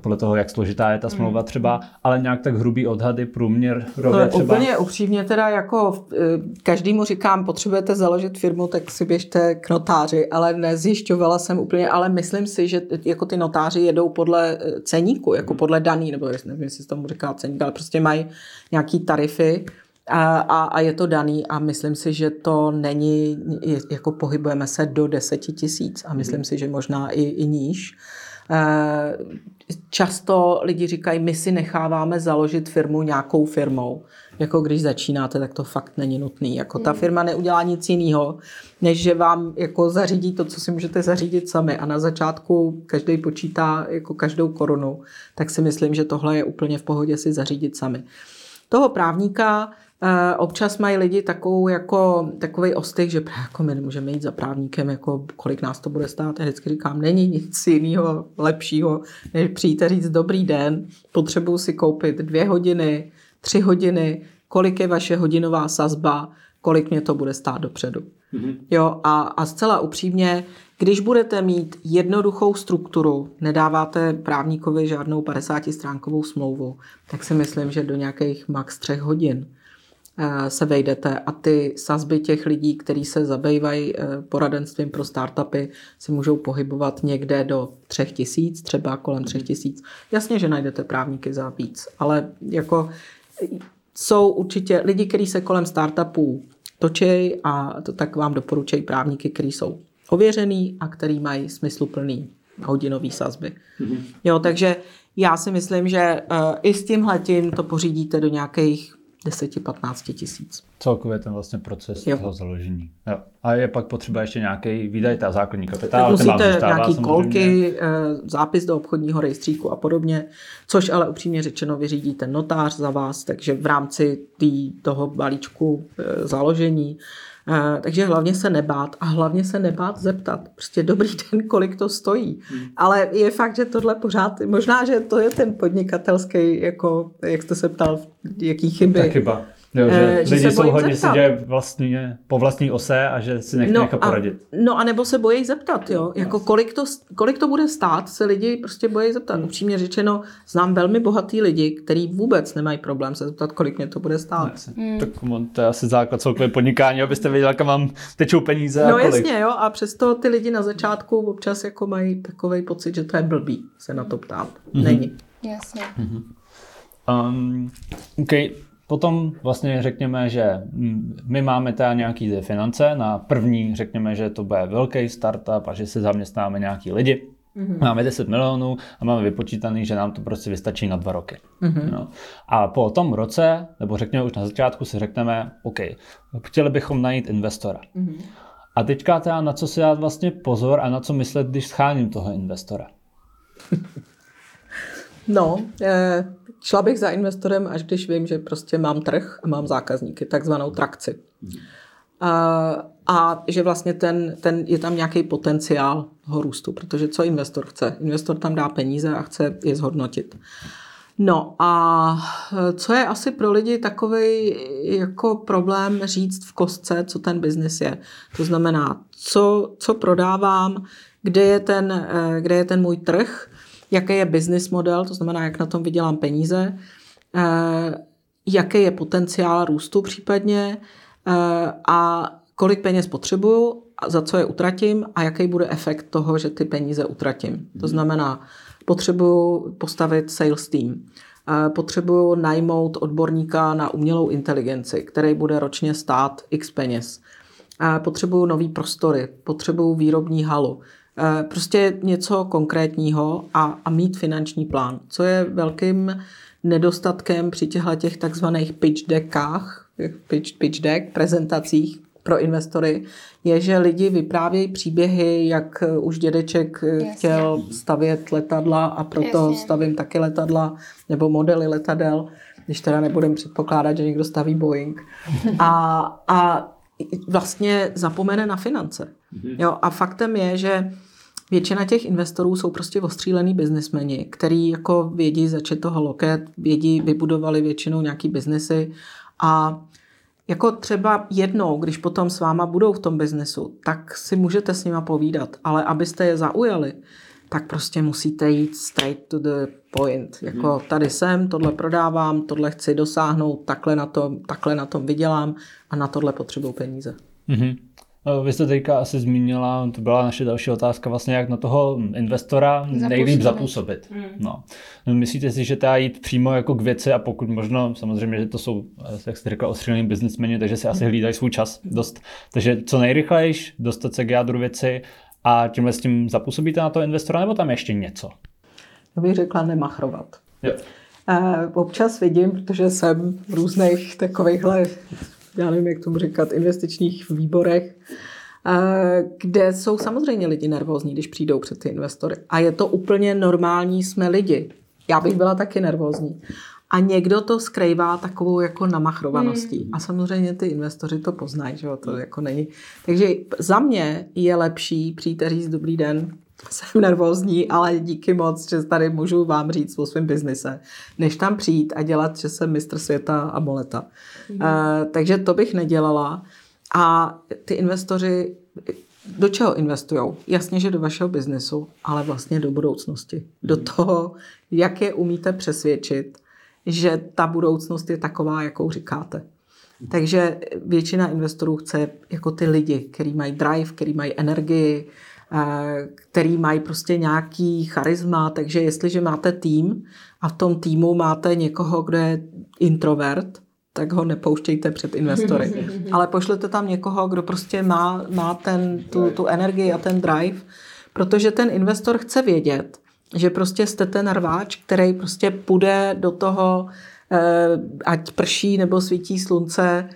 Speaker 3: podle toho, jak složitá je ta smlouva mm. třeba, ale nějak tak hrubý odhady, průměr
Speaker 2: no, třeba. Úplně upřímně teda jako e, každému říkám, potřebujete založit firmu, tak si běžte k notáři, ale nezjišťovala jsem úplně, ale myslím si, že jako ty notáři jedou podle e, ceníku, jako podle daný, nebo nevím, jestli se tomu říká ceník, ale prostě mají nějaký tarify, a, a, a je to daný a myslím si, že to není, jako pohybujeme se do deseti tisíc a myslím si, že možná i, i níž. Eh, často lidi říkají, my si necháváme založit firmu nějakou firmou. Jako když začínáte, tak to fakt není nutný. Jako ta hmm. firma neudělá nic jiného, než že vám jako zařídí to, co si můžete zařídit sami. A na začátku každý počítá jako každou korunu, tak si myslím, že tohle je úplně v pohodě si zařídit sami. Toho právníka občas mají lidi takovou jako, takový ostych, že jako my nemůžeme jít za právníkem, jako kolik nás to bude stát. Já vždycky říkám, není nic jiného lepšího, než přijít a říct dobrý den, potřebuji si koupit dvě hodiny, tři hodiny, kolik je vaše hodinová sazba, kolik mě to bude stát dopředu. Mm-hmm. Jo, a, a zcela upřímně, když budete mít jednoduchou strukturu, nedáváte právníkovi žádnou 50-stránkovou smlouvu, tak si myslím, že do nějakých max třech hodin se vejdete a ty sazby těch lidí, kteří se zabývají eh, poradenstvím pro startupy, si můžou pohybovat někde do třech tisíc, třeba kolem třech tisíc. Jasně, že najdete právníky za víc, ale jako jsou určitě lidi, kteří se kolem startupů točí a to tak vám doporučují právníky, kteří jsou ověřený a který mají smysluplný hodinový sazby. Mm-hmm. Jo, takže já si myslím, že i s tím letím to pořídíte do nějakých 10-15 tisíc.
Speaker 3: Celkově ten vlastně proces jo. toho založení. Jo. A je pak potřeba ještě nějaký výdaj, ta základní kapitál.
Speaker 2: Musíte nějaký kolky, eh, zápis do obchodního rejstříku a podobně, což ale upřímně řečeno vyřídí ten notář za vás, takže v rámci tý, toho balíčku eh, založení takže hlavně se nebát a hlavně se nebát zeptat. Prostě dobrý den, kolik to stojí. Hmm. Ale je fakt, že tohle pořád, možná, že to je ten podnikatelský, jako, jak jste se ptal, jaký chyby.
Speaker 3: Ta chyba. Jo, že, eh, že lidi jsou hodně si děje vlastně po vlastní ose a že si nech, no, nechá poradit.
Speaker 2: A, no a nebo se bojí zeptat, jo. Jako kolik to, kolik to bude stát, se lidi prostě bojí zeptat. Hmm. Upřímně řečeno, znám velmi bohatý lidi, kteří vůbec nemají problém se zeptat, kolik mě to bude stát.
Speaker 3: Hmm. Tak to je asi základ celkové podnikání, abyste věděli, kam vám tečou peníze
Speaker 2: No a kolik. jasně, jo. A přesto ty lidi na začátku občas jako mají takový pocit, že to je blbý se na to ptát. Hmm. Není.
Speaker 1: Jasně.
Speaker 3: Hmm. Um, okay. Potom vlastně řekněme, že my máme teda nějaké finance. Na první řekněme, že to bude velký startup a že se zaměstnáme nějaký lidi. Mm-hmm. Máme 10 milionů a máme vypočítaný, že nám to prostě vystačí na dva roky. Mm-hmm. No. A po tom roce, nebo řekněme už na začátku, si řekneme, OK, chtěli bychom najít investora. Mm-hmm. A teďka teda na co si dát vlastně pozor a na co myslet, když scháním toho investora?
Speaker 2: No, eh, šla bych za investorem, až když vím, že prostě mám trh a mám zákazníky, takzvanou trakci. A, a že vlastně ten, ten, je tam nějaký potenciál toho růstu, protože co investor chce? Investor tam dá peníze a chce je zhodnotit. No a co je asi pro lidi takový jako problém říct v kostce, co ten biznis je. To znamená, co, co prodávám, kde je, ten, eh, kde je ten můj trh, jaký je business model, to znamená, jak na tom vydělám peníze, eh, jaký je potenciál růstu případně eh, a kolik peněz potřebuju, za co je utratím a jaký bude efekt toho, že ty peníze utratím. To mhm. znamená, potřebuju postavit sales team, eh, potřebuju najmout odborníka na umělou inteligenci, který bude ročně stát x peněz. Potřebuju nový prostory, potřebuju výrobní halu, prostě něco konkrétního a, a mít finanční plán, co je velkým nedostatkem při těchto těch takzvaných pitch deckách, pitch, pitch deck, prezentacích pro investory, je, že lidi vyprávějí příběhy, jak už dědeček Jasně. chtěl stavět letadla a proto Jasně. stavím taky letadla, nebo modely letadel, když teda nebudem předpokládat, že někdo staví Boeing. A, a vlastně zapomene na finance. Mhm. Jo, a faktem je, že Většina těch investorů jsou prostě ostřílený biznismeni, který jako vědí začít toho loket, vědí, vybudovali většinou nějaký biznesy a jako třeba jednou, když potom s váma budou v tom biznesu, tak si můžete s nima povídat, ale abyste je zaujali, tak prostě musíte jít straight to the point. Jako mhm. tady jsem, tohle prodávám, tohle chci dosáhnout, takhle na tom, takhle na tom vydělám a na tohle potřebuju peníze. Mm-hmm.
Speaker 3: No, vy jste teďka asi zmínila, to byla naše další otázka, vlastně jak na toho investora nejlíp zapůsobit. Hmm. No. Myslíte si, že teda jít přímo jako k věci a pokud možno, samozřejmě, že to jsou, jak jste řekla, ostřílený biznismeni, takže si asi hlídají svůj čas dost. Takže co nejrychlejš dostat se k jádru věci a tímhle s tím zapůsobíte na toho investora, nebo tam ještě něco?
Speaker 2: Já bych řekla nemachrovat. Jo. občas vidím, protože jsem v různých takovýchhle já nevím, jak tomu říkat, investičních výborech, kde jsou samozřejmě lidi nervózní, když přijdou před ty investory. A je to úplně normální, jsme lidi. Já bych byla taky nervózní. A někdo to skrývá takovou jako namachrovaností. Hmm. A samozřejmě ty investoři to poznají, že to jako není. Takže za mě je lepší přijít a říct dobrý den, jsem nervózní, ale díky moc, že tady můžu vám říct o svém biznise, než tam přijít a dělat, že jsem mistr světa a moleta. Mm. Uh, takže to bych nedělala. A ty investoři do čeho investují? Jasně, že do vašeho biznesu, ale vlastně do budoucnosti. Do mhm. toho, jak je umíte přesvědčit, že ta budoucnost je taková, jakou říkáte. Takže většina investorů chce jako ty lidi, který mají drive, který mají energii, Eh, který mají prostě nějaký charisma, takže jestliže máte tým a v tom týmu máte někoho, kdo je introvert, tak ho nepouštějte před investory. Ale pošlete tam někoho, kdo prostě má, má ten, tu, tu energii a ten drive, protože ten investor chce vědět, že prostě jste ten rváč, který prostě půjde do toho, eh, ať prší nebo svítí slunce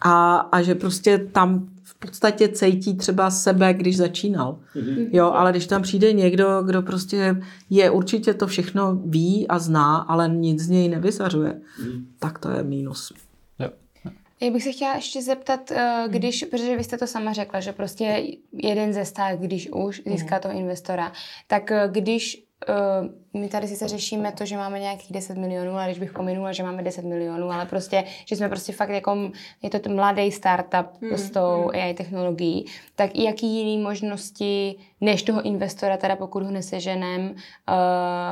Speaker 2: a, a že prostě tam v podstatě cejtí třeba sebe, když začínal. Mm-hmm. Jo, ale když tam přijde někdo, kdo prostě je určitě to všechno ví a zná, ale nic z něj nevysařuje, mm-hmm. tak to je mínus.
Speaker 1: Já bych se chtěla ještě zeptat, eh, když, protože vy jste to sama řekla, že prostě jeden ze stát, když už získá toho investora, tak eh, když uh, my tady sice řešíme to, že máme nějakých 10 milionů, ale když bych pominula, že máme 10 milionů, ale prostě, že jsme prostě fakt jako, je to mladý startup hmm. s tou hmm. AI technologií, tak i jaký jiný možnosti, než toho investora, teda pokud ho neseženem,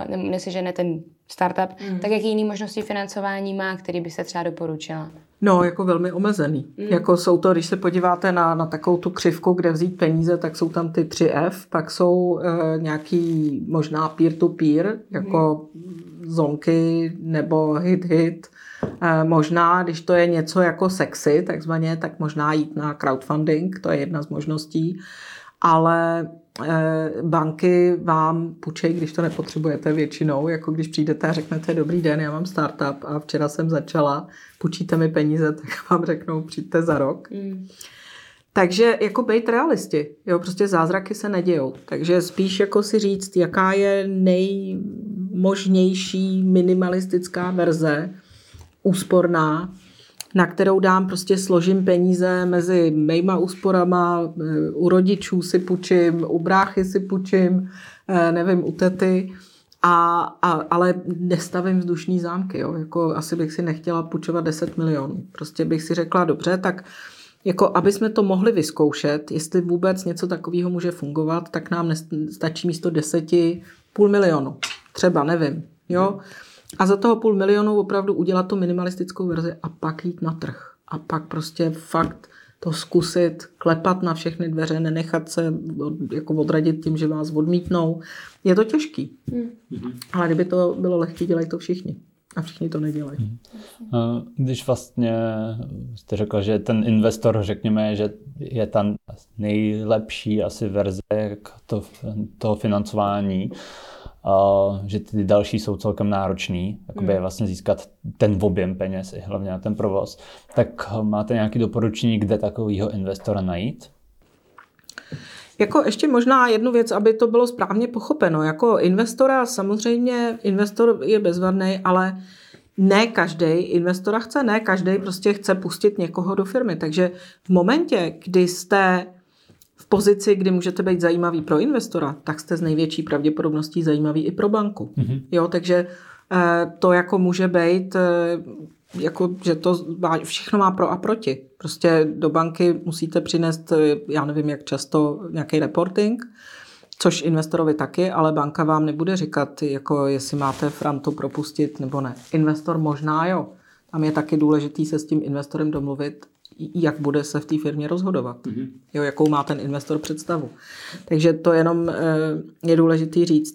Speaker 1: uh, nesežene ten startup, hmm. tak jaký jiný možnosti financování má, který by se třeba doporučila?
Speaker 2: No, jako velmi omezený. Mm. Jako jsou to, když se podíváte na, na takovou tu křivku, kde vzít peníze, tak jsou tam ty 3F, pak jsou e, nějaký možná peer-to-peer, jako mm. zonky nebo hit-hit. E, možná, když to je něco jako sexy, takzvaně, tak možná jít na crowdfunding, to je jedna z možností. Ale Eh, banky vám půjčej, když to nepotřebujete většinou, jako když přijdete a řeknete, dobrý den, já mám startup a včera jsem začala, půjčíte mi peníze, tak vám řeknou, přijďte za rok. Mm. Takže jako být realisti, jo, prostě zázraky se nedějou. Takže spíš jako si říct, jaká je nejmožnější minimalistická verze, úsporná, na kterou dám prostě složím peníze mezi mýma úsporama, eh, u rodičů si půjčím, u bráchy si půjčím, eh, nevím, u tety, a, a, ale nestavím vzdušní zámky. Jo? Jako asi bych si nechtěla půjčovat 10 milionů. Prostě bych si řekla, dobře, tak jako aby jsme to mohli vyzkoušet, jestli vůbec něco takového může fungovat, tak nám stačí místo deseti půl milionu. Třeba, nevím. Jo? A za toho půl milionu opravdu udělat tu minimalistickou verzi a pak jít na trh. A pak prostě fakt to zkusit, klepat na všechny dveře, nenechat se od, jako odradit tím, že vás odmítnou. Je to těžký. Mm. Ale kdyby to bylo lehké, dělají to všichni. A všichni to nedělají.
Speaker 3: Hmm. Když vlastně jste řekl, že ten investor, řekněme, že je tam nejlepší asi verze to, toho financování, že ty další jsou celkem náročný, jakoby mm. vlastně získat ten objem peněz i hlavně na ten provoz. Tak máte nějaké doporučení, kde takového investora najít?
Speaker 2: Jako ještě možná jednu věc, aby to bylo správně pochopeno. Jako investora samozřejmě, investor je bezvadný, ale ne každý investora chce, ne každý prostě chce pustit někoho do firmy. Takže v momentě, kdy jste v pozici, kdy můžete být zajímavý pro investora, tak jste z největší pravděpodobností zajímavý i pro banku. Mm-hmm. Jo, takže eh, to jako může být, eh, jako, že to všechno má pro a proti. Prostě do banky musíte přinést, eh, já nevím jak často, nějaký reporting, což investorovi taky, ale banka vám nebude říkat, jako jestli máte frantu propustit nebo ne. Investor možná jo. Tam je taky důležitý se s tím investorem domluvit jak bude se v té firmě rozhodovat. Mm-hmm. Jo, jakou má ten investor představu. Takže to jenom eh, je důležitý říct.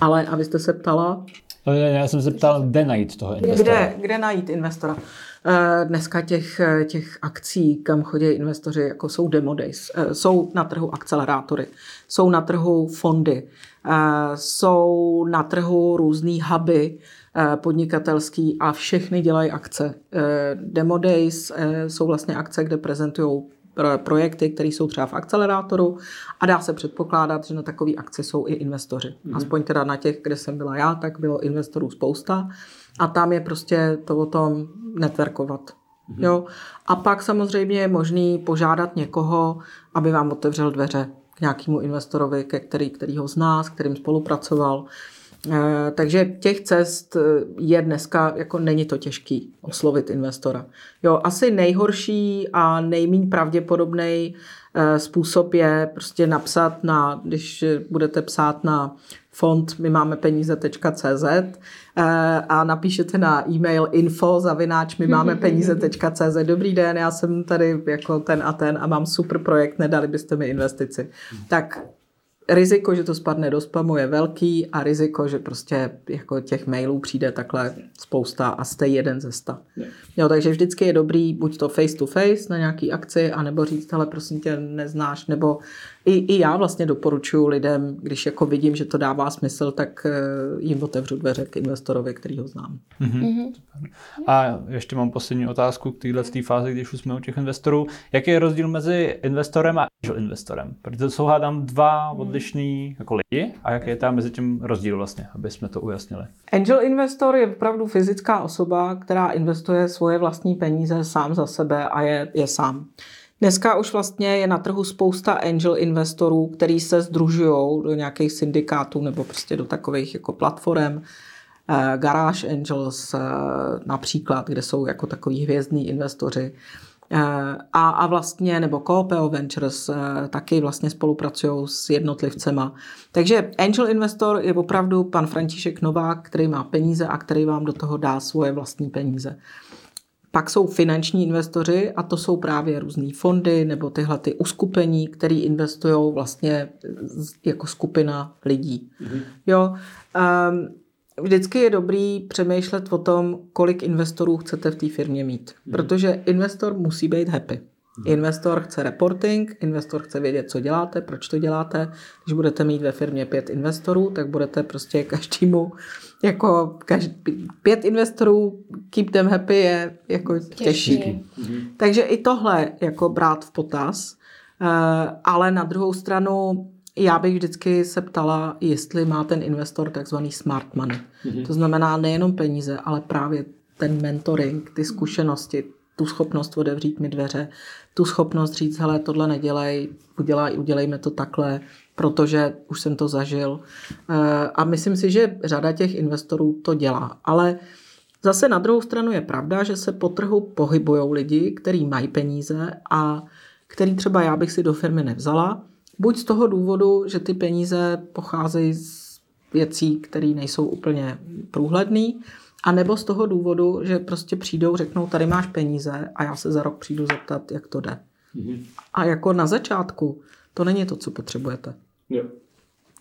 Speaker 2: Ale abyste se ptala...
Speaker 3: Já jsem se ptal, kde najít toho investora.
Speaker 2: Kde, kde najít investora? Eh, dneska těch, eh, těch akcí, kam chodí investoři, jako jsou demo days, jsou na trhu akcelerátory, jsou na trhu fondy, jsou na trhu různý huby, podnikatelský a všechny dělají akce. Eh, Demo Days eh, jsou vlastně akce, kde prezentují projekty, které jsou třeba v akcelerátoru a dá se předpokládat, že na takové akce jsou i investoři. Mm-hmm. Aspoň teda na těch, kde jsem byla já, tak bylo investorů spousta a tam je prostě to o tom networkovat. Mm-hmm. Jo? A pak samozřejmě je možný požádat někoho, aby vám otevřel dveře k nějakému investorovi, ke který, který ho zná, s kterým spolupracoval. Eh, takže těch cest eh, je dneska, jako není to těžký oslovit investora. Jo, asi nejhorší a nejméně pravděpodobný eh, způsob je prostě napsat na, když budete psát na fond my máme peníze.cz a napíšete na e-mail info zavináč my máme peníze.cz dobrý den, já jsem tady jako ten a ten a mám super projekt, nedali byste mi investici. Tak riziko, že to spadne do spamu je velký a riziko, že prostě jako těch mailů přijde takhle spousta a jste jeden ze sta. Jo, takže vždycky je dobrý buď to face to face na nějaký akci, anebo říct, ale prosím tě neznáš, nebo i, i já vlastně doporučuji lidem, když jako vidím, že to dává smysl, tak eh, jim otevřu dveře k investorovi, který ho znám.
Speaker 3: Mm-hmm. A ještě mám poslední otázku k této fázi, když už jsme u těch investorů. Jaký je rozdíl mezi investorem a angel investorem? Protože to jsou hádám dva odlišný jako lidi a jaký je tam mezi tím rozdíl vlastně, aby jsme to ujasnili?
Speaker 2: Angel investor je opravdu fyzická osoba, která investuje svoje vlastní peníze sám za sebe a je, je sám. Dneska už vlastně je na trhu spousta angel investorů, který se združují do nějakých syndikátů nebo prostě do takových jako platform. Eh, Garage Angels eh, například, kde jsou jako takový hvězdní investoři. Eh, a, a vlastně, nebo Coopeo Ventures taky vlastně spolupracují s jednotlivcema. Takže angel investor je opravdu pan František Novák, který má peníze a který vám do toho dá svoje vlastní peníze. Pak jsou finanční investoři a to jsou právě různé fondy nebo tyhle ty uskupení, které investují vlastně jako skupina lidí. Mm-hmm. Jo, um, vždycky je dobrý přemýšlet o tom, kolik investorů chcete v té firmě mít. Mm-hmm. Protože investor musí být happy. Investor chce reporting, investor chce vědět, co děláte, proč to děláte. Když budete mít ve firmě pět investorů, tak budete prostě každému, jako každý, pět investorů, keep them happy je jako těžší. těžší. Takže i tohle jako brát v potaz. Eh, ale na druhou stranu já bych vždycky se ptala, jestli má ten investor takzvaný smart money. Mm-hmm. To znamená nejenom peníze, ale právě ten mentoring, ty zkušenosti, tu schopnost otevřít mi dveře, tu schopnost říct, hele, tohle nedělej, udělej, udělejme to takhle, protože už jsem to zažil. Eh, a myslím si, že řada těch investorů to dělá. Ale zase na druhou stranu je pravda, že se po trhu pohybují lidi, kteří mají peníze a který třeba já bych si do firmy nevzala, buď z toho důvodu, že ty peníze pocházejí z věcí, které nejsou úplně průhledné, a nebo z toho důvodu, že prostě přijdou, řeknou, tady máš peníze a já se za rok přijdu zeptat, jak to jde. Mm-hmm. A jako na začátku to není to, co potřebujete. Jo.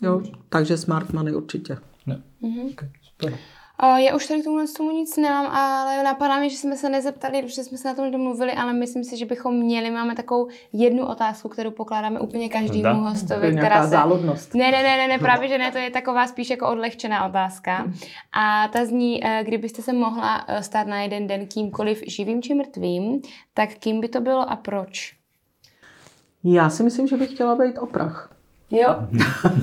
Speaker 2: Jo, takže smart money určitě. Jo.
Speaker 1: Mm-hmm. Okay, super. Já už tady k tomu, tomu nic nemám, ale napadá mi, že jsme se nezeptali, protože jsme se na tom domluvili, ale myslím si, že bychom měli, máme takovou jednu otázku, kterou pokládáme úplně každému hostovi.
Speaker 2: Která se... záludnost.
Speaker 1: Ne, ne, ne, ne, ne, právě, že ne, to je taková spíš jako odlehčená otázka. A ta zní, eh, kdybyste se mohla eh, stát na jeden den kýmkoliv živým či mrtvým, tak kým by to bylo a proč?
Speaker 2: Já si myslím, že bych chtěla být oprach.
Speaker 1: Jo.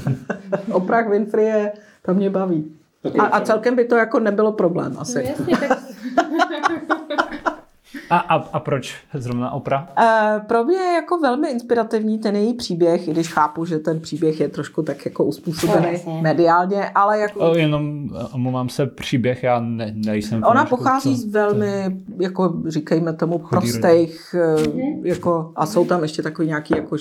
Speaker 2: oprach Winfrey je, to mě baví. A, a celkem by to jako nebylo problém asi. No jasně, tak...
Speaker 3: A, a, a proč zrovna opra?
Speaker 2: Uh, pro mě je jako velmi inspirativní ten její příběh, i když chápu, že ten příběh je trošku tak jako uspůsobený no, mediálně, ale jako...
Speaker 3: O, jenom omlouvám se, příběh, já ne, nejsem...
Speaker 2: Ona pochází co, z velmi, to... jako říkejme tomu, prostých, mm-hmm. jako, a jsou tam ještě takový nějaký jako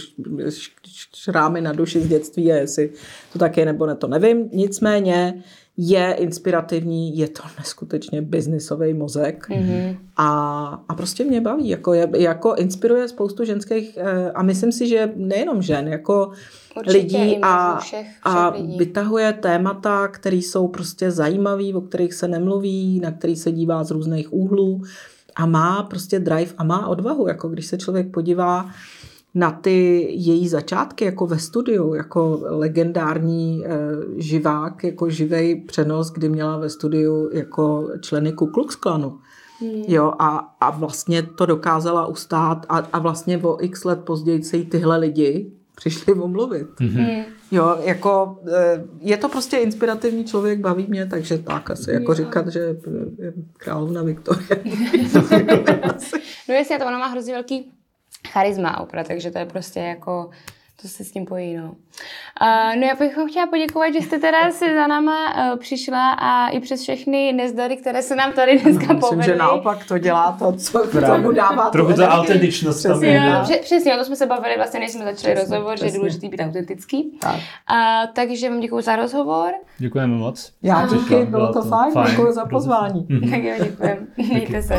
Speaker 2: šrámy na duši z dětství, a jestli to tak je nebo ne, to nevím. Nicméně je inspirativní, je to neskutečně biznisový mozek mm-hmm. a, a prostě mě baví, jako, je, jako inspiruje spoustu ženských eh, a myslím si, že nejenom žen, jako Určitě lidí a, všech, všech a lidí. vytahuje témata, které jsou prostě zajímavé, o kterých se nemluví, na který se dívá z různých úhlů a má prostě drive a má odvahu, jako když se člověk podívá na ty její začátky jako ve studiu, jako legendární e, živák, jako živej přenos, kdy měla ve studiu jako členy Ku Klux Klanu. Hmm. Jo, a, a vlastně to dokázala ustát a, a vlastně o x let později se jí tyhle lidi přišli omluvit. Mm-hmm. Jo, jako eh, je to prostě inspirativní člověk, baví mě, takže tak asi jako říkat, že je královna Viktorie.
Speaker 1: no jestli, to ona má hrozně velký charisma Oprah, takže to je prostě jako to se s tím pojí, no. Uh, no já bych vám chtěla poděkovat, že jste teda si za náma uh, přišla a i přes všechny nezdary, které se nám tady dneska Myslím, povedly.
Speaker 2: Myslím, že naopak to dělá to, co k tomu dává
Speaker 3: Trochu ta autentičnost tam je.
Speaker 1: No. Přesně, o to jsme se bavili vlastně, než jsme začali přesně, rozhovor, přesně. že je důležitý být autentický. Tak. Uh, takže vám děkuji za rozhovor.
Speaker 3: Děkujeme moc.
Speaker 2: Já díky, bylo to fajn, fajn. děkuji za pozvání.
Speaker 1: Tak jo, děkujeme. Mějte se.